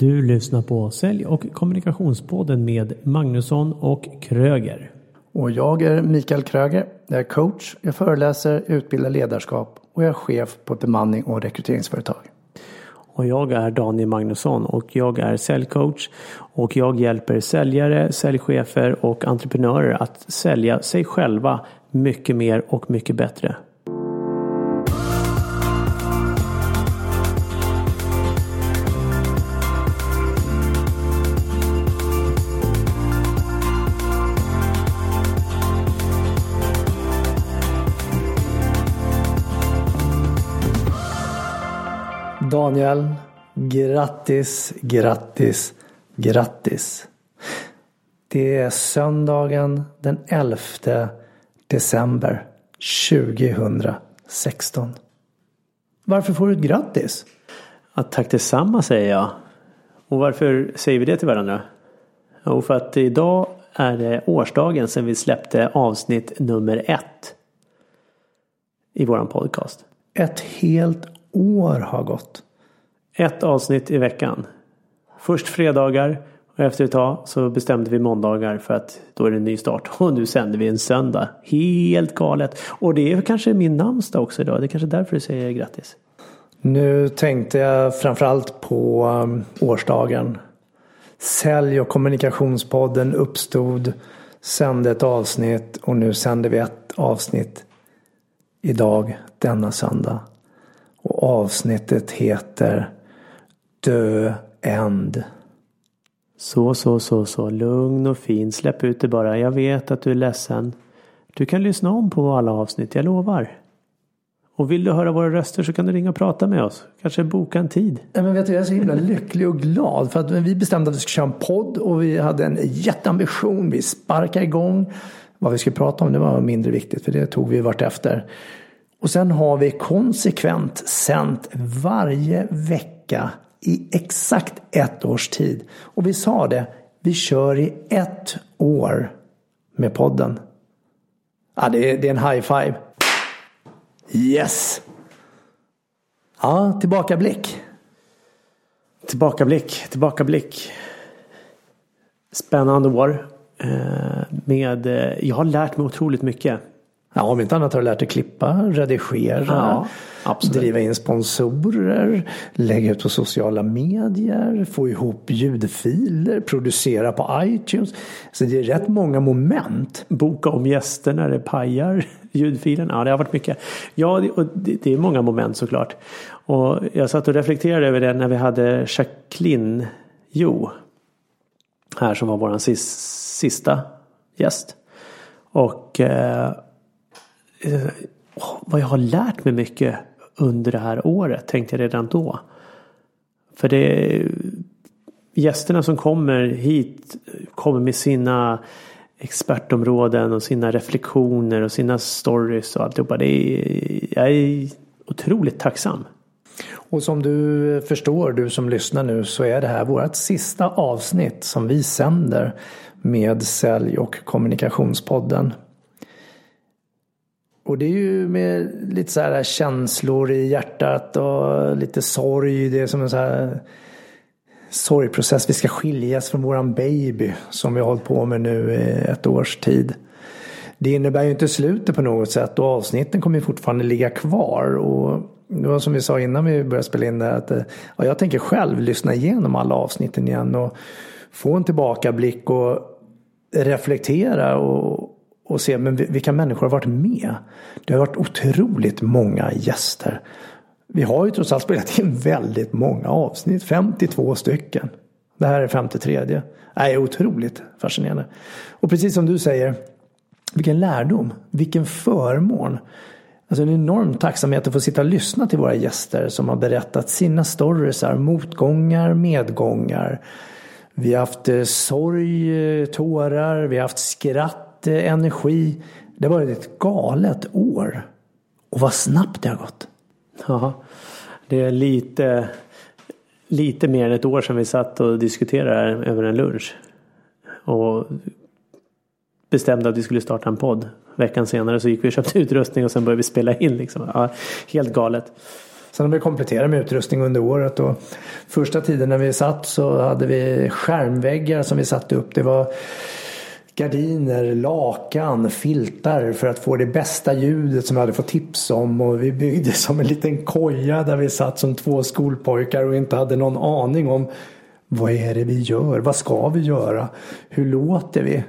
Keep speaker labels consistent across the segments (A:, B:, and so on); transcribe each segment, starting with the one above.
A: Du lyssnar på Sälj och kommunikationspodden med Magnusson och Kröger.
B: Och jag är Mikael Kröger. Jag är coach, jag föreläser, utbildar ledarskap och jag är chef på ett bemanning och rekryteringsföretag.
A: Och jag är Daniel Magnusson och jag är säljcoach och jag hjälper säljare, säljchefer och entreprenörer att sälja sig själva mycket mer och mycket bättre.
B: Daniel, grattis, grattis, grattis. Det är söndagen den 11 december 2016. Varför får du ett grattis?
A: Ja, tack detsamma säger jag. Och varför säger vi det till varandra? Jo, för att idag är det årsdagen sedan vi släppte avsnitt nummer ett i våran podcast.
B: Ett helt år har gått.
A: Ett avsnitt i veckan. Först fredagar och efter ett tag så bestämde vi måndagar för att då är det en ny start. Och nu sänder vi en söndag. Helt galet. Och det är kanske min namnsdag också idag. Det är kanske därför du säger grattis.
B: Nu tänkte jag framförallt på um, årsdagen. Sälj och kommunikationspodden uppstod, sände ett avsnitt och nu sänder vi ett avsnitt idag, denna söndag. Och avsnittet heter Dö-änd.
A: Så, så, så, så. Lugn och fin. Släpp ut det bara. Jag vet att du är ledsen. Du kan lyssna om på alla avsnitt, jag lovar. Och vill du höra våra röster så kan du ringa och prata med oss. Kanske boka en tid.
B: Nej men vet du, jag är så himla lycklig och glad för att vi bestämde att vi skulle köra en podd och vi hade en jätteambition. Vi sparkade igång. Vad vi skulle prata om det var mindre viktigt för det tog vi vart efter. Och sen har vi konsekvent sänt varje vecka i exakt ett års tid. Och vi sa det, vi kör i ett år med podden. Ja, det är, det är en high five. Yes! Ja, tillbakablick.
A: Tillbakablick, tillbakablick. Spännande år. Eh, med, eh, jag har lärt mig otroligt mycket.
B: Ja, om inte annat har du lärt dig klippa, redigera,
A: Ja,
B: driva in sponsorer, lägga ut på sociala medier, få ihop ljudfiler, producera på iTunes. Så det är rätt många moment.
A: Boka om gäster när det pajar ljudfilen. Ja, det har varit mycket. Ja, det, och det, är många moment såklart. Och jag satt och reflekterade över det när vi hade Jacqueline Jo här som var vår sista gäst. Och eh, Eh, vad jag har lärt mig mycket under det här året tänkte jag redan då. För det gästerna som kommer hit kommer med sina expertområden och sina reflektioner och sina stories och alltihopa. Det är, jag är otroligt tacksam.
B: Och som du förstår, du som lyssnar nu, så är det här vårt sista avsnitt som vi sänder med Sälj och kommunikationspodden. Och det är ju med lite så här känslor i hjärtat och lite sorg. Det är som en så här sorgprocess. Vi ska skiljas från våran baby som vi har hållit på med nu i ett års tid. Det innebär ju inte slutet på något sätt och avsnitten kommer ju fortfarande ligga kvar. Och det var som vi sa innan vi började spela in det här, att eh, ja, jag tänker själv lyssna igenom alla avsnitten igen och få en tillbakablick och reflektera och, och se men vilka människor har varit med. Det har varit otroligt många gäster. Vi har ju trots allt spelat in väldigt många avsnitt, 52 stycken. Det här är 53. Det är otroligt fascinerande. Och precis som du säger, vilken lärdom, vilken förmån. Alltså en enorm tacksamhet att få sitta och lyssna till våra gäster som har berättat sina stories, motgångar, medgångar. Vi har haft eh, sorg, eh, tårar, vi har haft skratt, eh, energi. Det har varit ett galet år. Och vad snabbt det har gått.
A: Ja, det är lite, lite mer än ett år sedan vi satt och diskuterade över en lunch. Och bestämde att vi skulle starta en podd. Veckan senare så gick vi och köpte utrustning och sen började vi spela in. Liksom. Ja, helt galet.
B: Sen har vi kompletterat med utrustning under året och första tiden när vi satt så hade vi skärmväggar som vi satte upp. Det var gardiner, lakan, filtar för att få det bästa ljudet som vi hade fått tips om. Och vi byggde som en liten koja där vi satt som två skolpojkar och inte hade någon aning om vad är det vi gör? Vad ska vi göra? Hur låter vi?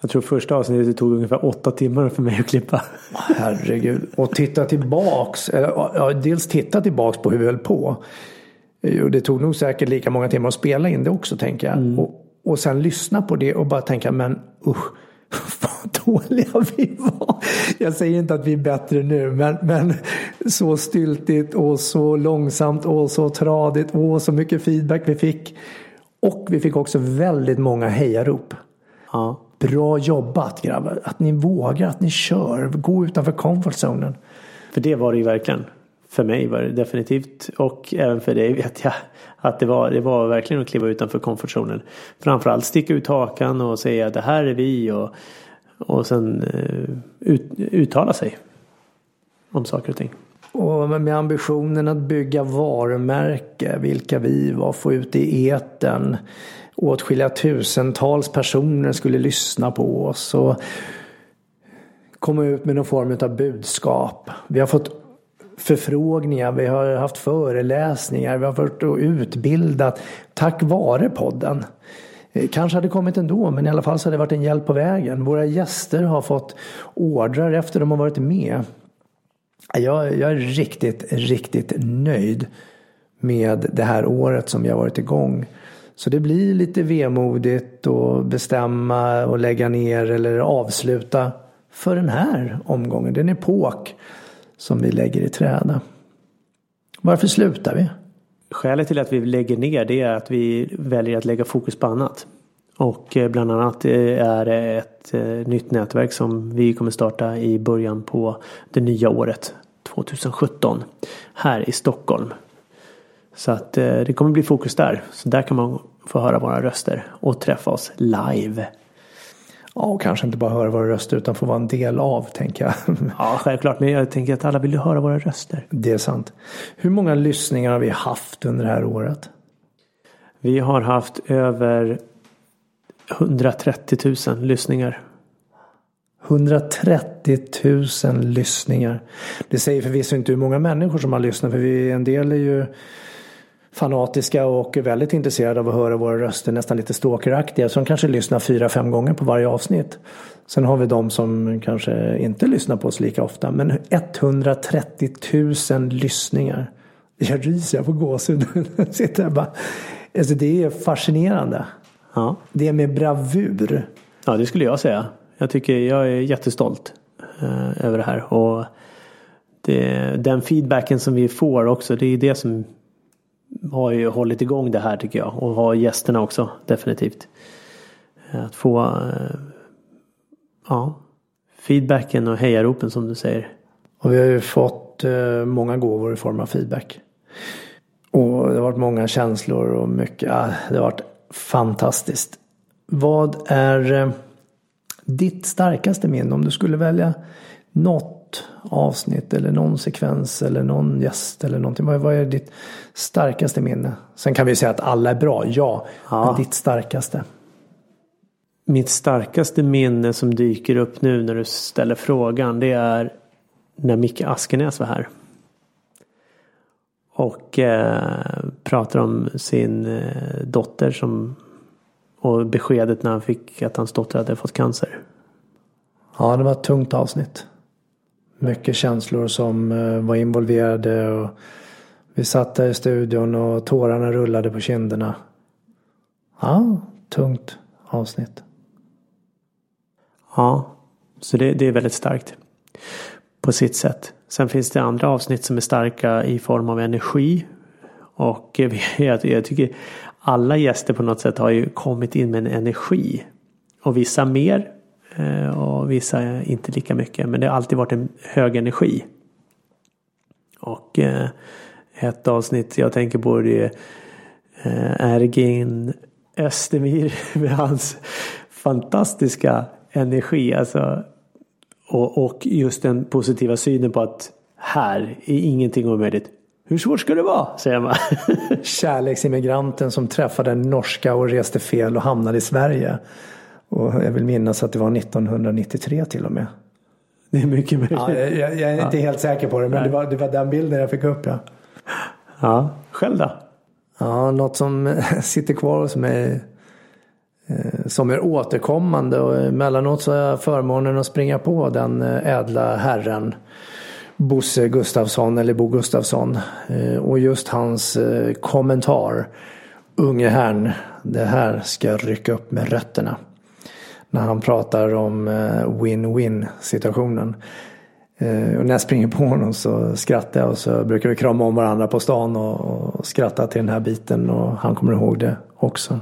A: Jag tror första avsnittet tog ungefär åtta timmar för mig att klippa.
B: Herregud. Och titta tillbaks. Ja, dels titta tillbaks på hur vi höll på. Och det tog nog säkert lika många timmar att spela in det också tänker jag. Mm. Och, och sen lyssna på det och bara tänka men usch. Vad dåliga vi var. Jag säger inte att vi är bättre nu men, men så styltigt och så långsamt och så tradigt och så mycket feedback vi fick. Och vi fick också väldigt många hejarop. Ja. Bra jobbat grabbar. Att ni vågar, att ni kör. Gå utanför comfort zonen.
A: För det var det ju verkligen. För mig var det definitivt. Och även för dig vet jag. Att det var, det var verkligen att kliva utanför komfortzonen. Framförallt sticka ut hakan och säga det här är vi. Och, och sen eh, ut, uttala sig. Om saker och ting.
B: Och med ambitionen att bygga varumärke, vilka vi var, få ut i eten åtskilliga tusentals personer skulle lyssna på oss och komma ut med någon form av budskap. Vi har fått förfrågningar, vi har haft föreläsningar, vi har varit och utbildat tack vare podden. Eh, kanske hade kommit ändå, men i alla fall så har det varit en hjälp på vägen. Våra gäster har fått ordrar efter de har varit med. Jag, jag är riktigt, riktigt nöjd med det här året som vi har varit igång. Så det blir lite vemodigt att bestämma och lägga ner eller avsluta för den här omgången. Det är en epok som vi lägger i träda. Varför slutar vi?
A: Skälet till att vi lägger ner det är att vi väljer att lägga fokus på annat. Och eh, bland annat eh, är det ett eh, nytt nätverk som vi kommer starta i början på det nya året 2017 här i Stockholm. Så att det kommer bli fokus där. Så där kan man få höra våra röster och träffa oss live.
B: Ja, och kanske inte bara höra våra röster utan få vara en del av, tänker jag.
A: Ja, självklart. Men jag tänker att alla vill höra våra röster.
B: Det är sant. Hur många lyssningar har vi haft under det här året?
A: Vi har haft över 130 000 lyssningar.
B: 130 000 lyssningar. Det säger förvisso inte hur många människor som har lyssnat för vi, en del är ju fanatiska och väldigt intresserade av att höra våra röster, nästan lite stalkeraktiga, som kanske lyssnar fyra, fem gånger på varje avsnitt. Sen har vi de som kanske inte lyssnar på oss lika ofta, men 130 000 lyssningar. Jag ryser, jag får gåshud. Sitter här bara. Alltså det är fascinerande. Ja. Det är med bravur.
A: Ja, det skulle jag säga. Jag tycker jag är jättestolt eh, över det här. Och det, den feedbacken som vi får också, det är det som har ju hållit igång det här tycker jag. Och har gästerna också definitivt. Att få eh, ja, feedbacken och hejaropen som du säger.
B: Och vi har ju fått eh, många gåvor i form av feedback. Och det har varit många känslor och mycket. Ja, det har varit fantastiskt. Vad är eh, ditt starkaste minne om du skulle välja något avsnitt eller någon sekvens eller någon gäst eller någonting. Vad, är ditt starkaste minne? Sen kan vi säga att alla är bra, ja. ja. Men ditt starkaste?
A: Mitt starkaste minne som dyker upp nu när du ställer frågan det är när Micke Askenäs var här. Och eh, pratar om sin eh, dotter som och beskedet när han fick att hans dotter hade fått cancer.
B: Ja, det var ett tungt avsnitt mycket känslor som eh, var involverade. Och vi satt där i studion och tårarna rullade på kinderna. Ja, tungt avsnitt.
A: Ja, så det, det är väldigt starkt. På sitt sätt. Sen finns det andra avsnitt som är starka i form av energi. Och jag, jag tycker alla gäster på något sätt har ju kommit in med en energi. Och vissa mer Eh, och vissa inte lika mycket. Men det har alltid varit en hög energi. Och eh, ett avsnitt jag tänker på det är eh, Ergin Östemir med hans fantastiska energi. Alltså, och, och just den positiva synen på att här är ingenting omöjligt. Hur svårt ska det vara? Säger man.
B: Kärleksimmigranten som träffade en norska och reste fel och hamnade i Sverige. Och jag vill minnas att det var 1993 till och med.
A: Det är mycket möjligt.
B: Ja, jag, jag, är inte
A: Ja.
B: helt säker på det men det var, det var den bilden jag fick upp ja.
A: Ja, själv då?
B: Ja, något som sitter kvar hos mig eh, som är återkommande och emellanåt så har jag förmånen att springa på den eh, ädla herren Bosse Gustafsson eller Bo Gustafsson Eh, och just hans kommentar Unge herrn, det här ska rycka upp med rötterna. När han pratar om eh, win-win situationen. Eh, Och när jag springer på honom så skrattar jag och så brukar vi krama om varandra på stan och, skratta till den här biten och han kommer ihåg det också.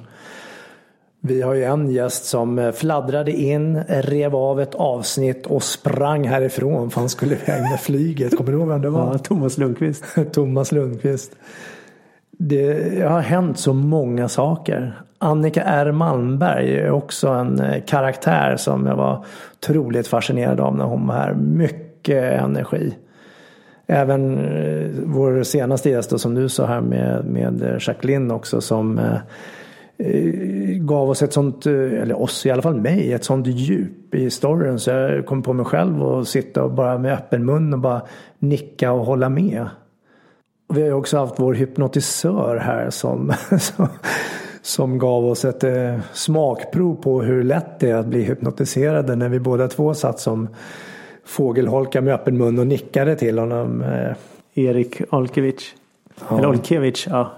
B: Vi har ju en gäst som eh, fladdrade in, rev av ett avsnitt och sprang härifrån för han skulle iväg med flyget. Kommer du ihåg vem det var?
A: Ja, Thomas Lundqvist.
B: Thomas Lundqvist. Det har hänt så många saker. Annika R Malmberg är också en eh, karaktär som jag var otroligt fascinerad av när hon var här. Mycket energi. Även eh, vår senaste gäst då, som du sa här med, med Jacqueline också som eh, eh gav oss ett sånt, eller oss i alla fall mig, ett sånt djup i storyn så jag kom på mig själv och sitta och bara med öppen mun och bara nicka och hålla med. Och vi har ju också haft vår hypnotisör här som, som, som gav oss ett eh, smakprov på hur lätt det är att bli hypnotiserade när vi båda två satt som fågelholkar med öppen mun och nickade till honom. Eh,
A: Erik Olkevich. Eller Olkevich, ja.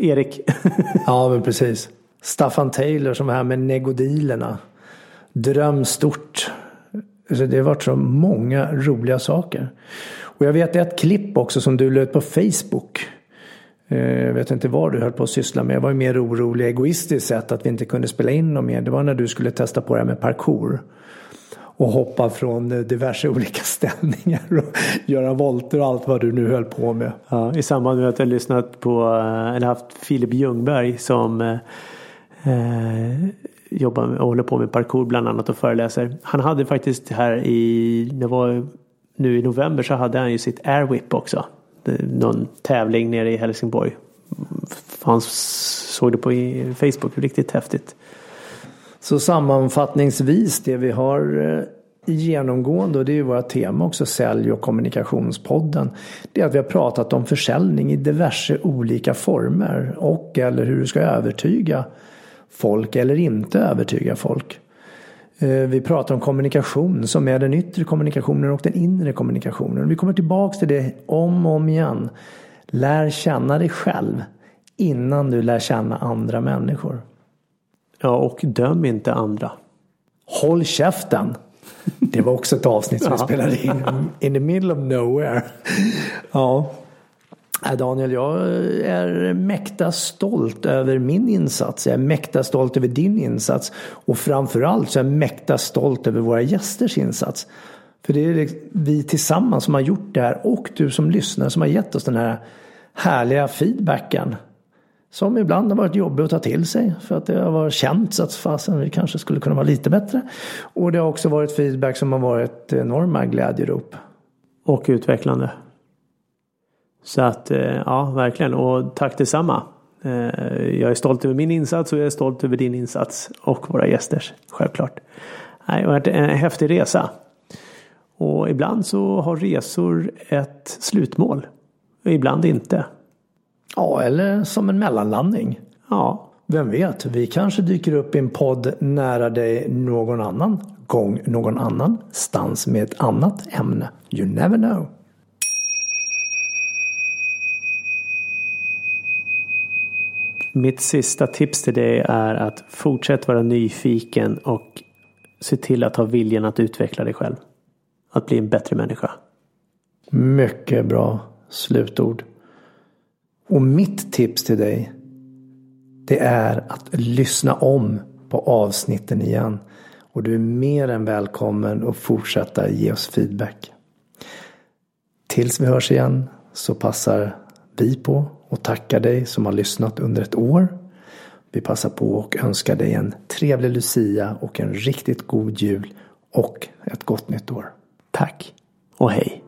A: Erik.
B: Ja, men precis. Staffan Taylor som var här med negodilerna. Dröm stort. Så det har varit så många roliga saker. Och jag vet ett klipp också som du löt på Facebook. Eh, jag vet inte vad du höll på att syssla med. Jag var ju mer orolig egoistiskt sett att vi inte kunde spela in något mer. Det var när du skulle testa på det här med parkour. Och hoppa från eh, diverse olika ställningar och göra volter och allt vad du nu höll på med.
A: Ja, I samband med att jag lyssnat på, eh, eller haft Filip Ljungberg som eh, jobbar och håller på med parkour bland annat och föreläser. Han hade faktiskt här i, det var nu i november så hade han ju sitt airwhip också. Någon tävling nere i Helsingborg. Han såg det på Facebook, riktigt häftigt.
B: Så sammanfattningsvis det vi har eh, genomgående och det är ju våra tema också, sälj och kommunikationspodden. Det är att vi har pratat om försäljning i diverse olika former och eller hur du ska övertyga folk eller inte övertyga folk. Eh, Vi pratar om kommunikation som är den yttre kommunikationen och den inre kommunikationen. Vi kommer tillbaks till det om och om igen. Lär känna dig själv innan du lär känna andra människor.
A: Ja, och döm inte andra.
B: Håll käften. Det var också ett avsnitt som vi spelade in. In the middle of nowhere. Ja. Daniel, jag är mäkta stolt över min insats. Jag är mäkta stolt över din insats. Och framförallt så är jag mäkta stolt över våra gästers insats. För det är liksom vi tillsammans som har gjort det här och du som lyssnar som har gett oss den här härliga feedbacken. Som ibland har varit jobbig att ta till sig för att det har varit känt så att fasen vi kanske skulle kunna vara lite bättre. Och det har också varit feedback som har varit enorma glädjerop.
A: Och utvecklande. Så att, eh, ja verkligen. Och tack detsamma. Eh, Jag är stolt över min insats och jag är stolt över din insats. Och våra gästers, självklart. Det har varit en häftig resa. Och ibland så har resor ett slutmål. Ibland inte.
B: Ja, eller som en mellanlandning.
A: Ja,
B: Vem vet, vi kanske dyker upp i en podd nära dig någon annan gång, någon annan stans med ett annat ämne. You never know.
A: Mitt sista tips till dig är att fortsätt vara nyfiken och se till att ha viljan att utveckla dig själv. Att bli en bättre människa.
B: Mycket bra slutord. Och mitt tips till dig det är att lyssna om på avsnitten igen. Och du är mer än välkommen att fortsätta ge oss feedback. Tills vi hörs igen så passar vi på och tackar dig som har lyssnat under ett år. Vi passar på och önskar dig en trevlig Lucia och en riktigt god jul och ett gott nytt år.
A: Tack och hej.